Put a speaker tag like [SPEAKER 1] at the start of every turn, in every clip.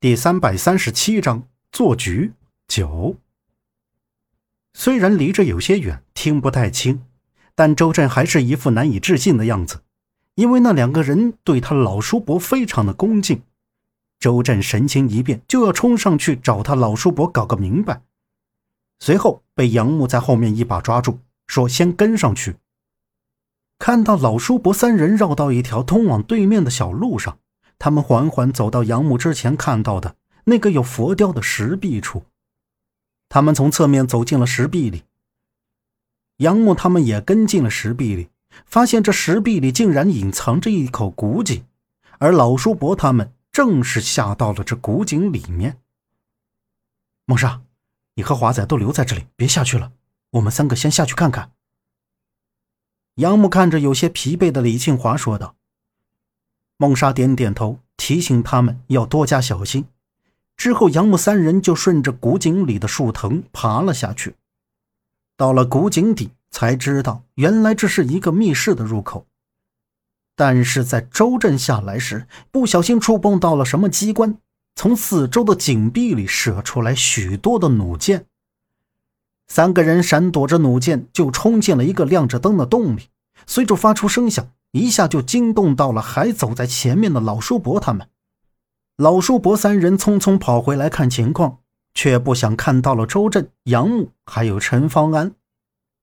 [SPEAKER 1] 第三百三十七章做局九。虽然离着有些远，听不太清，但周震还是一副难以置信的样子，因为那两个人对他老叔伯非常的恭敬。周震神情一变，就要冲上去找他老叔伯搞个明白，随后被杨木在后面一把抓住，说：“先跟上去。”看到老叔伯三人绕到一条通往对面的小路上。他们缓缓走到杨木之前看到的那个有佛雕的石壁处。他们从侧面走进了石壁里。杨木他们也跟进了石壁里，发现这石壁里竟然隐藏着一口古井，而老叔伯他们正是下到了这古井里面。孟莎，你和华仔都留在这里，别下去了。我们三个先下去看看。杨木看着有些疲惫的李庆华说道。孟莎点点头，提醒他们要多加小心。之后，杨木三人就顺着古井里的树藤爬了下去。到了古井底，才知道原来这是一个密室的入口。但是在周震下来时，不小心触碰到了什么机关，从四周的井壁里射出来许多的弩箭。三个人闪躲着弩箭，就冲进了一个亮着灯的洞里。随着发出声响。一下就惊动到了还走在前面的老叔伯他们。老叔伯三人匆匆跑回来看情况，却不想看到了周震、杨木还有陈方安。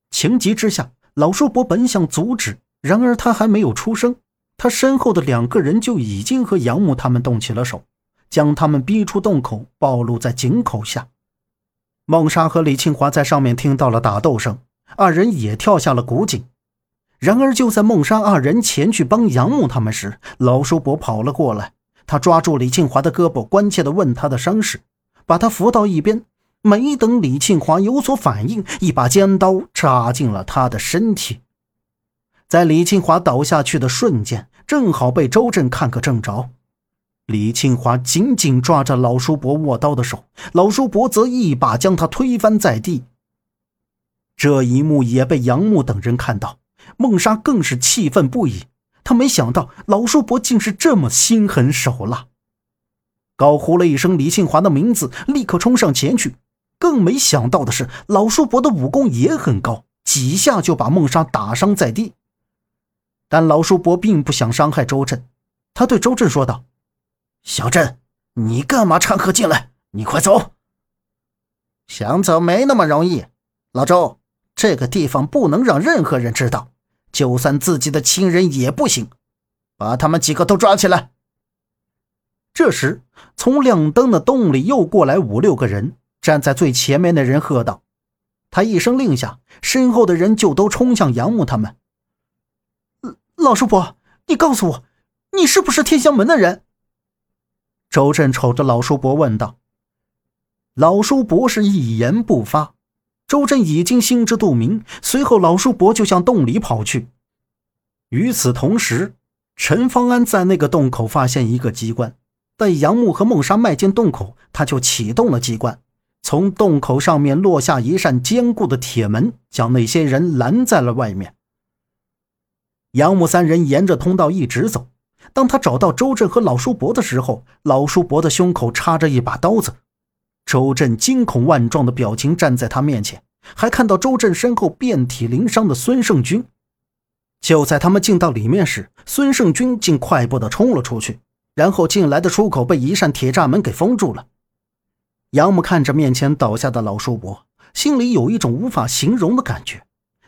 [SPEAKER 1] 情急之下，老叔伯本想阻止，然而他还没有出声，他身后的两个人就已经和杨木他们动起了手，将他们逼出洞口，暴露在井口下。孟莎和李庆华在上面听到了打斗声，二人也跳下了古井。然而，就在孟莎二人前去帮杨木他们时，老叔伯跑了过来。他抓住李庆华的胳膊，关切地问他的伤势，把他扶到一边。没等李庆华有所反应，一把尖刀插进了他的身体。在李庆华倒下去的瞬间，正好被周震看个正着。李庆华紧紧抓着老叔伯握刀的手，老叔伯则一把将他推翻在地。这一幕也被杨木等人看到。孟莎更是气愤不已，她没想到老叔伯竟是这么心狠手辣，高呼了一声李庆华的名字，立刻冲上前去。更没想到的是，老叔伯的武功也很高，几下就把孟莎打伤在地。但老叔伯并不想伤害周震，他对周震说道：“小震，你干嘛掺和进来？你快走！
[SPEAKER 2] 想走没那么容易，老周，这个地方不能让任何人知道。”就算自己的亲人也不行，把他们几个都抓起来。
[SPEAKER 1] 这时，从亮灯的洞里又过来五六个人，站在最前面的人喝道：“他一声令下，身后的人就都冲向杨木他们。”
[SPEAKER 3] 老叔伯，你告诉我，你是不是天香门的人？
[SPEAKER 1] 周震瞅着老叔伯问道。老叔伯是一言不发。周震已经心知肚明，随后老叔伯就向洞里跑去。与此同时，陈方安在那个洞口发现一个机关，待杨木和孟莎迈进洞口，他就启动了机关，从洞口上面落下一扇坚固的铁门，将那些人拦在了外面。杨木三人沿着通道一直走，当他找到周震和老叔伯的时候，老叔伯的胸口插着一把刀子。周震惊恐万状的表情站在他面前，还看到周震身后遍体鳞伤的孙胜军。就在他们进到里面时，孙胜军竟快步的冲了出去，然后进来的出口被一扇铁栅门给封住了。杨木看着面前倒下的老叔伯，心里有一种无法形容的感觉。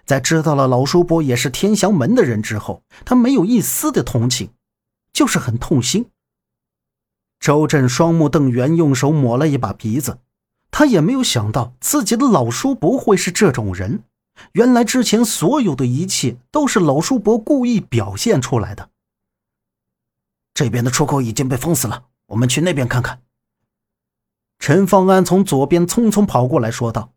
[SPEAKER 1] 在知道了老叔伯也是天祥门的人之后，他没有一丝的同情，就是很痛心。周震双目瞪圆，用手抹了一把鼻子。他也没有想到自己的老叔伯会是这种人。原来之前所有的一切都是老叔伯故意表现出来的。
[SPEAKER 2] 这边的出口已经被封死了，我们去那边看看。
[SPEAKER 1] 陈方安从左边匆匆跑过来说道：“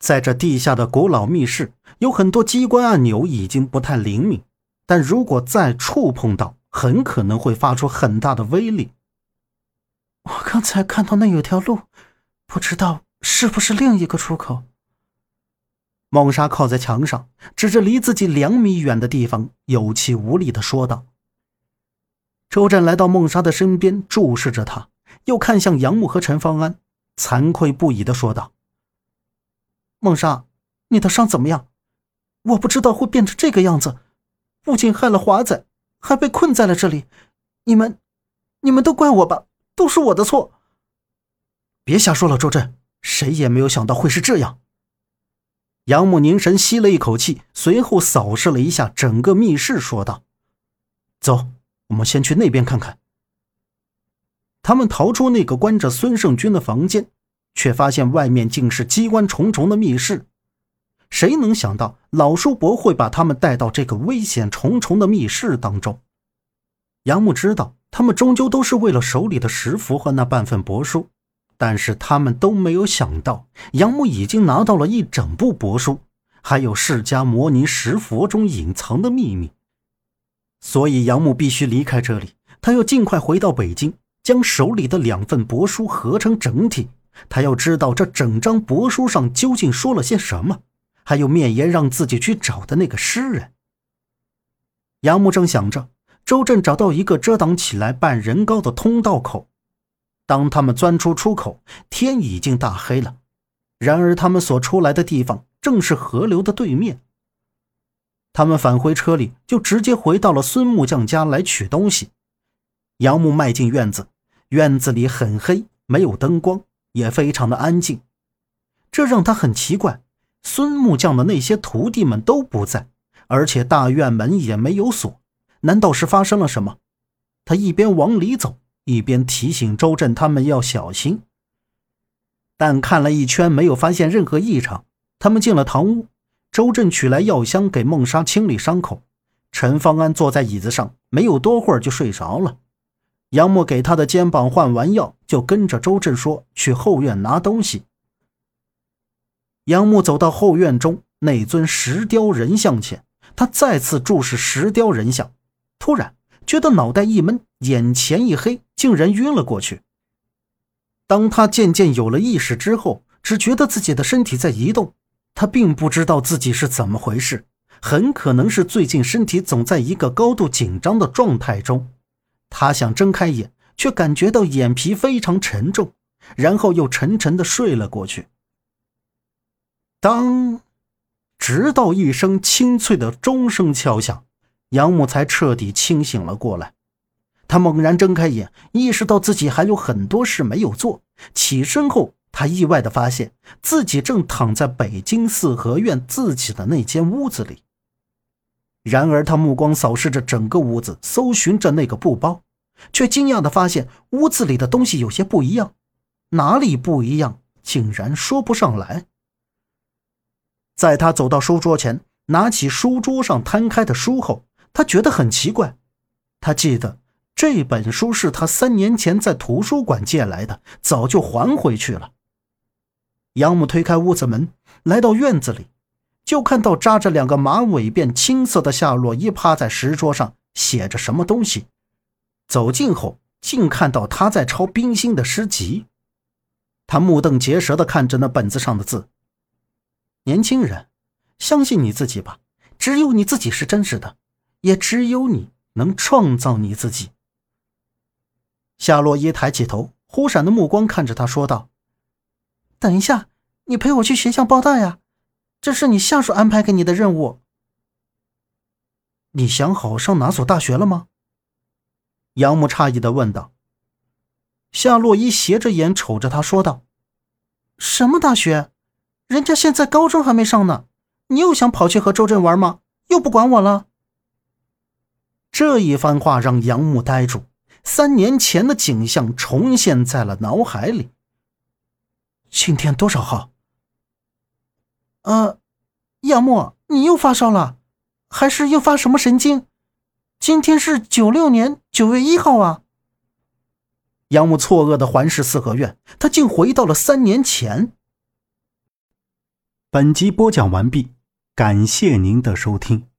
[SPEAKER 1] 在这地下的古老密室，有很多机关按钮已经不太灵敏，但如果再触碰到，很可能会发出很大的威力。”
[SPEAKER 3] 我刚才看到那有条路，不知道是不是另一个出口。
[SPEAKER 1] 孟莎靠在墙上，指着离自己两米远的地方，有气无力的说道。周震来到孟莎的身边，注视着她，又看向杨木和陈方安，惭愧不已的说道：“
[SPEAKER 3] 孟莎，你的伤怎么样？我不知道会变成这个样子，不仅害了华仔，还被困在了这里。你们，你们都怪我吧，都是我的错。”
[SPEAKER 1] 别瞎说了，周震，谁也没有想到会是这样。杨木凝神吸了一口气，随后扫视了一下整个密室，说道：“走，我们先去那边看看。”他们逃出那个关着孙胜军的房间，却发现外面竟是机关重重的密室。谁能想到老叔伯会把他们带到这个危险重重的密室当中？杨木知道，他们终究都是为了手里的石符和那半份帛书。但是他们都没有想到，杨木已经拿到了一整部帛书，还有释迦摩尼石佛中隐藏的秘密。所以杨木必须离开这里，他要尽快回到北京，将手里的两份帛书合成整体。他要知道这整张帛书上究竟说了些什么，还有面爷让自己去找的那个诗人。杨木正想着，周震找到一个遮挡起来半人高的通道口。当他们钻出出口，天已经大黑了。然而，他们所出来的地方正是河流的对面。他们返回车里，就直接回到了孙木匠家来取东西。杨木迈进院子，院子里很黑，没有灯光，也非常的安静。这让他很奇怪，孙木匠的那些徒弟们都不在，而且大院门也没有锁，难道是发生了什么？他一边往里走。一边提醒周震他们要小心，但看了一圈没有发现任何异常。他们进了堂屋，周震取来药箱给孟莎清理伤口。陈方安坐在椅子上，没有多会儿就睡着了。杨默给他的肩膀换完药，就跟着周震说去后院拿东西。杨木走到后院中那尊石雕人像前，他再次注视石雕人像，突然。觉得脑袋一闷，眼前一黑，竟然晕了过去。当他渐渐有了意识之后，只觉得自己的身体在移动，他并不知道自己是怎么回事，很可能是最近身体总在一个高度紧张的状态中。他想睁开眼，却感觉到眼皮非常沉重，然后又沉沉的睡了过去。当，直到一声清脆的钟声敲响。杨木才彻底清醒了过来，他猛然睁开眼，意识到自己还有很多事没有做。起身后，他意外的发现自己正躺在北京四合院自己的那间屋子里。然而，他目光扫视着整个屋子，搜寻着那个布包，却惊讶的发现屋子里的东西有些不一样。哪里不一样，竟然说不上来。在他走到书桌前，拿起书桌上摊开的书后。他觉得很奇怪，他记得这本书是他三年前在图书馆借来的，早就还回去了。杨木推开屋子门，来到院子里，就看到扎着两个马尾辫、青色的夏洛伊趴在石桌上写着什么东西。走近后，竟看到他在抄冰心的诗集。他目瞪结舌地看着那本子上的字：“年轻人，相信你自己吧，只有你自己是真实的。”也只有你能创造你自己。夏洛伊抬起头，忽闪的目光看着他，说道：“
[SPEAKER 3] 等一下，你陪我去学校报道呀，这是你下属安排给你的任务。
[SPEAKER 1] 你想好上哪所大学了吗？”杨木诧异的问道。夏洛伊斜着眼瞅着他，说道：“
[SPEAKER 3] 什么大学？人家现在高中还没上呢，你又想跑去和周震玩吗？又不管我了？”
[SPEAKER 1] 这一番话让杨木呆住，三年前的景象重现在了脑海里。今天多少号？
[SPEAKER 3] 呃，杨木，你又发烧了，还是又发什么神经？今天是九六年九月一号啊！
[SPEAKER 1] 杨木错愕的环视四合院，他竟回到了三年前。本集播讲完毕，感谢您的收听。